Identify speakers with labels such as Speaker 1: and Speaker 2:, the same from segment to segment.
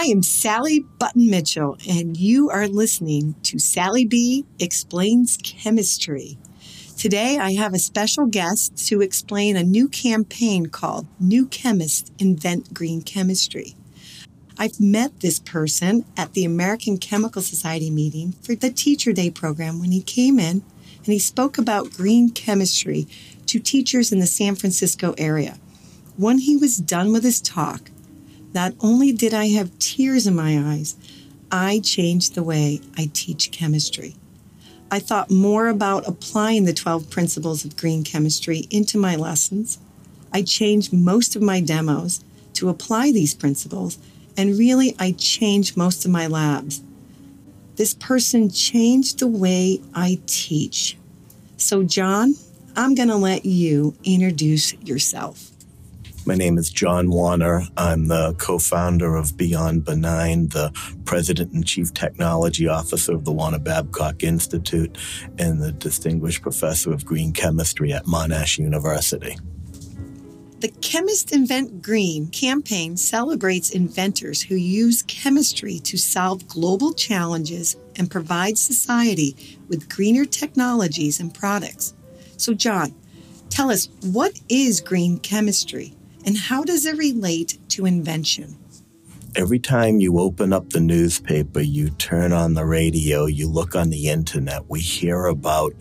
Speaker 1: I am Sally Button Mitchell, and you are listening to Sally B Explains Chemistry. Today, I have a special guest to explain a new campaign called New Chemists Invent Green Chemistry. I've met this person at the American Chemical Society meeting for the Teacher Day program when he came in and he spoke about green chemistry to teachers in the San Francisco area. When he was done with his talk, not only did I have tears in my eyes, I changed the way I teach chemistry. I thought more about applying the 12 principles of green chemistry into my lessons. I changed most of my demos to apply these principles, and really, I changed most of my labs. This person changed the way I teach. So, John, I'm going to let you introduce yourself.
Speaker 2: My name is John Warner. I'm the co founder of Beyond Benign, the president and chief technology officer of the Warner Babcock Institute, and the distinguished professor of green chemistry at Monash University.
Speaker 1: The Chemist Invent Green campaign celebrates inventors who use chemistry to solve global challenges and provide society with greener technologies and products. So, John, tell us what is green chemistry? And how does it relate to invention?
Speaker 2: Every time you open up the newspaper, you turn on the radio, you look on the internet, we hear about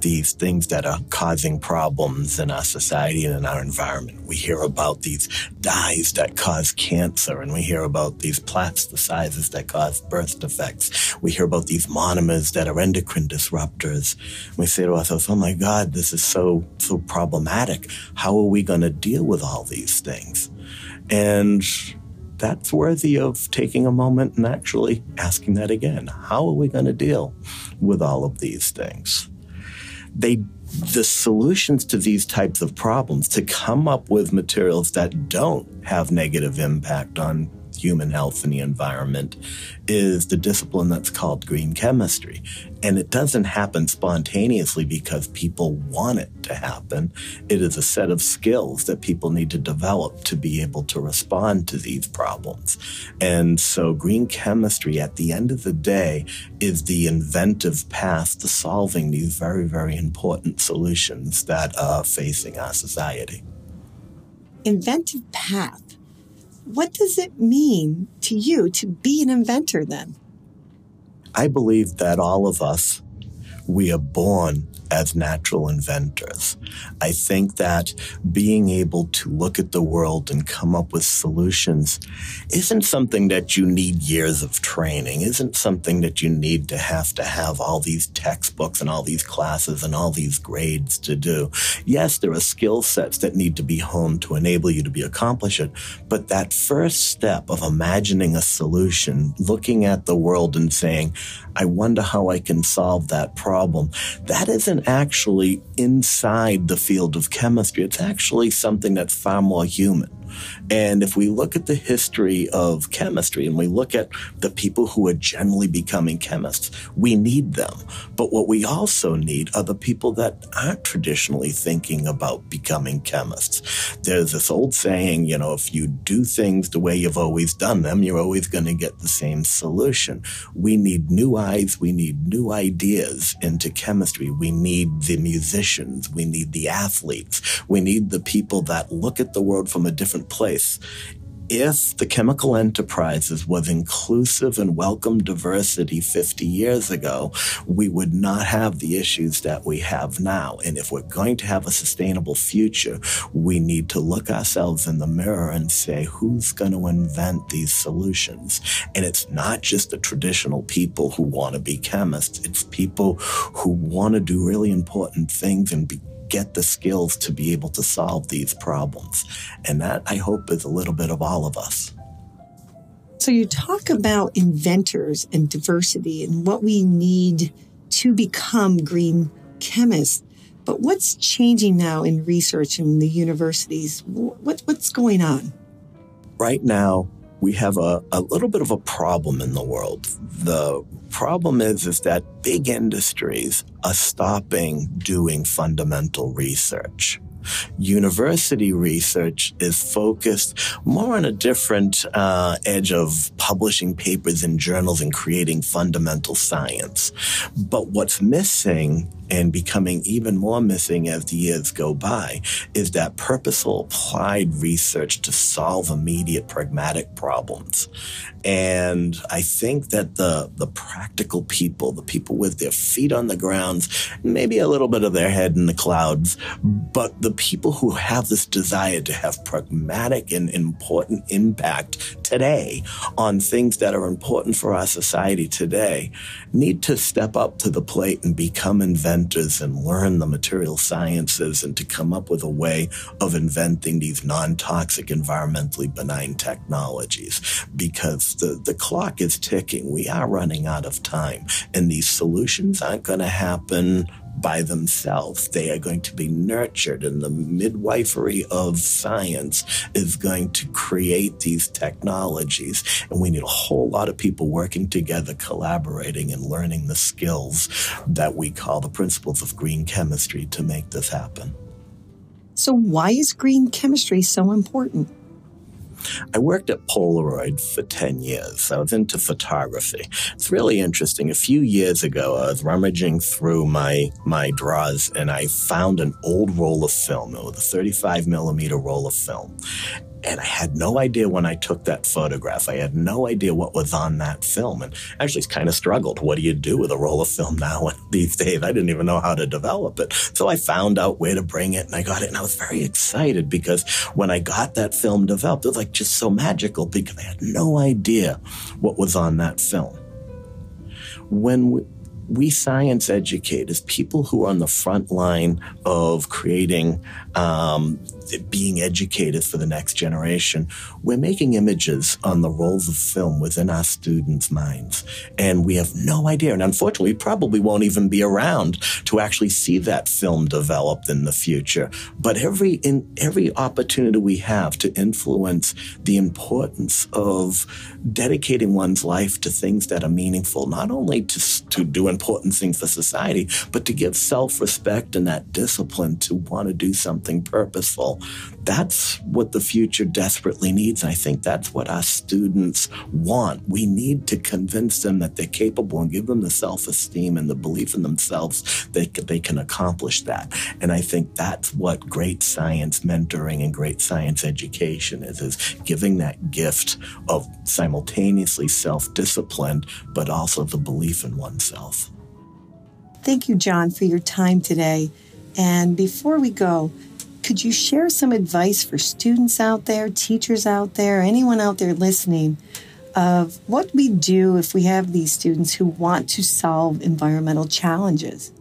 Speaker 2: these things that are causing problems in our society and in our environment. We hear about these dyes that cause cancer, and we hear about these plasticizers that cause birth defects. We hear about these monomers that are endocrine disruptors. We say to ourselves, oh my God, this is so, so problematic. How are we going to deal with all these things? And that's worthy of taking a moment and actually asking that again. How are we going to deal with all of these things? they the solutions to these types of problems to come up with materials that don't have negative impact on human health and the environment is the discipline that's called green chemistry. And it doesn't happen spontaneously because people want it to happen. It is a set of skills that people need to develop to be able to respond to these problems. And so green chemistry at the end of the day is the inventive path to solving these very, very important solutions that are facing our society.
Speaker 1: Inventive path what does it mean to you to be an inventor then?
Speaker 2: I believe that all of us, we are born as natural inventors. I think that being able to look at the world and come up with solutions isn't something that you need years of training, isn't something that you need to have to have all these textbooks and all these classes and all these grades to do. Yes, there are skill sets that need to be honed to enable you to be accomplished, but that first step of imagining a solution, looking at the world and saying, I wonder how I can solve that problem, that isn't actually inside the field of chemistry. It's actually something that's far more human. And if we look at the history of chemistry and we look at the people who are generally becoming chemists, we need them. But what we also need are the people that aren't traditionally thinking about becoming chemists. There's this old saying, you know, if you do things the way you've always done them, you're always going to get the same solution. We need new eyes. We need new ideas into chemistry. We need the musicians. We need the athletes. We need the people that look at the world from a different different place. If the chemical enterprises was inclusive and welcomed diversity 50 years ago, we would not have the issues that we have now. And if we're going to have a sustainable future, we need to look ourselves in the mirror and say, who's going to invent these solutions? And it's not just the traditional people who want to be chemists. It's people who want to do really important things and be get the skills to be able to solve these problems. And that, I hope, is a little bit of all of us.
Speaker 1: So, you talk about inventors and diversity and what we need to become green chemists. But what's changing now in research in the universities? What, what's going on?
Speaker 2: Right now, we have a, a little bit of a problem in the world. The problem is, is that big industries are stopping doing fundamental research. University research is focused more on a different uh, edge of publishing papers in journals and creating fundamental science. But what's missing and becoming even more missing as the years go by is that purposeful applied research to solve immediate pragmatic problems. And I think that the, the practical people, the people with their feet on the ground, maybe a little bit of their head in the clouds, but the people who have this desire to have pragmatic and important impact today on things that are important for our society today need to step up to the plate and become inventors and learn the material sciences and to come up with a way of inventing these non-toxic environmentally benign technologies. Because the, the clock is ticking. We are running out of time. And these solutions aren't going to happen by themselves. They are going to be nurtured, and the midwifery of science is going to create these technologies. And we need a whole lot of people working together, collaborating, and learning the skills that we call the principles of green chemistry to make this happen.
Speaker 1: So, why is green chemistry so important?
Speaker 2: I worked at Polaroid for 10 years. I was into photography. It's really interesting. A few years ago, I was rummaging through my, my drawers and I found an old roll of film. It was a 35 millimeter roll of film. And I had no idea when I took that photograph. I had no idea what was on that film and actually it's kind of struggled. What do you do with a roll of film now these days? I didn't even know how to develop it. So I found out where to bring it and I got it. And I was very excited because when I got that film developed, it was like just so magical because I had no idea what was on that film. When we, we science educators, people who are on the front line of creating um, being educated for the next generation, we're making images on the rolls of film within our students' minds. And we have no idea. And unfortunately, we probably won't even be around to actually see that film developed in the future. But every, in every opportunity we have to influence the importance of dedicating one's life to things that are meaningful, not only to, to do important things for society, but to give self-respect and that discipline to want to do something purposeful that's what the future desperately needs. I think that's what our students want. We need to convince them that they're capable and give them the self esteem and the belief in themselves that they can accomplish that. And I think that's what great science mentoring and great science education is, is giving that gift of simultaneously self disciplined, but also the belief in oneself.
Speaker 1: Thank you, John, for your time today. And before we go, could you share some advice for students out there, teachers out there, anyone out there listening of what we do if we have these students who want to solve environmental challenges?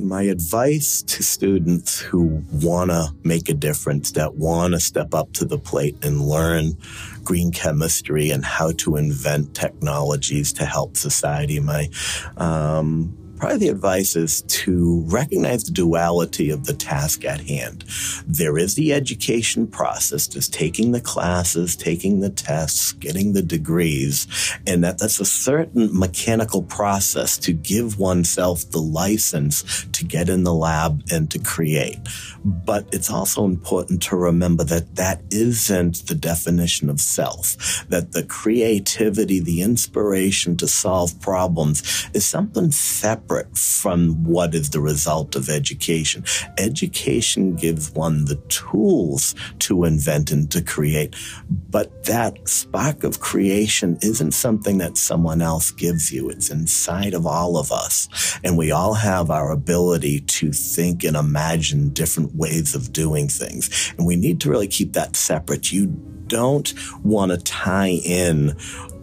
Speaker 2: My advice to students who want to make a difference, that want to step up to the plate and learn green chemistry and how to invent technologies to help society, my um, probably the advice is to recognize the duality of the task at hand. There is the education process, just taking the classes, taking the tests, getting the degrees, and that that's a certain mechanical process to give oneself the license to get in the lab and to create. But it's also important to remember that that isn't the definition of self, that the creativity, the inspiration to solve problems is something separate separate from what is the result of education. Education gives one the tools to invent and to create, but that spark of creation isn't something that someone else gives you. It's inside of all of us. And we all have our ability to think and imagine different ways of doing things. And we need to really keep that separate. You don't want to tie in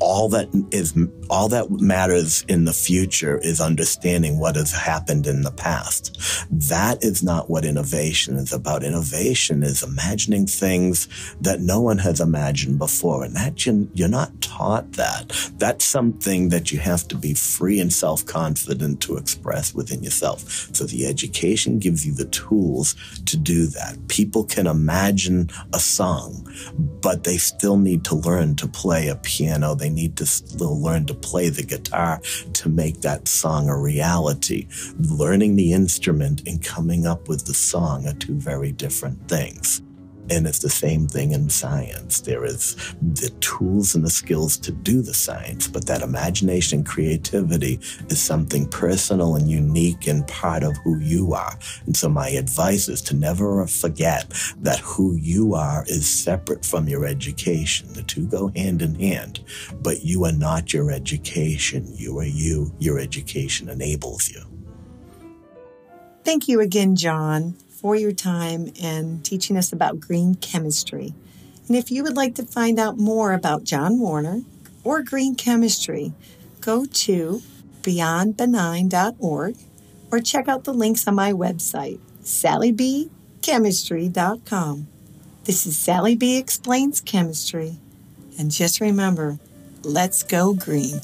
Speaker 2: all that is all that matters in the future is understanding what has happened in the past. That is not what innovation is about. Innovation is imagining things that no one has imagined before. And that you, you're not taught that. That's something that you have to be free and self-confident to express within yourself. So the education gives you the tools to do that. People can imagine a song, but they still need to learn to play a piano. They They need to learn to play the guitar to make that song a reality. Learning the instrument and coming up with the song are two very different things. And it's the same thing in science. There is the tools and the skills to do the science, but that imagination creativity is something personal and unique and part of who you are. And so my advice is to never forget that who you are is separate from your education. The two go hand in hand, but you are not your education. You are you. Your education enables you.
Speaker 1: Thank you again, John for your time and teaching us about green chemistry. And if you would like to find out more about John Warner or green chemistry, go to beyondbenign.org or check out the links on my website, sallybchemistry.com. This is Sally B Explains Chemistry. And just remember, let's go green.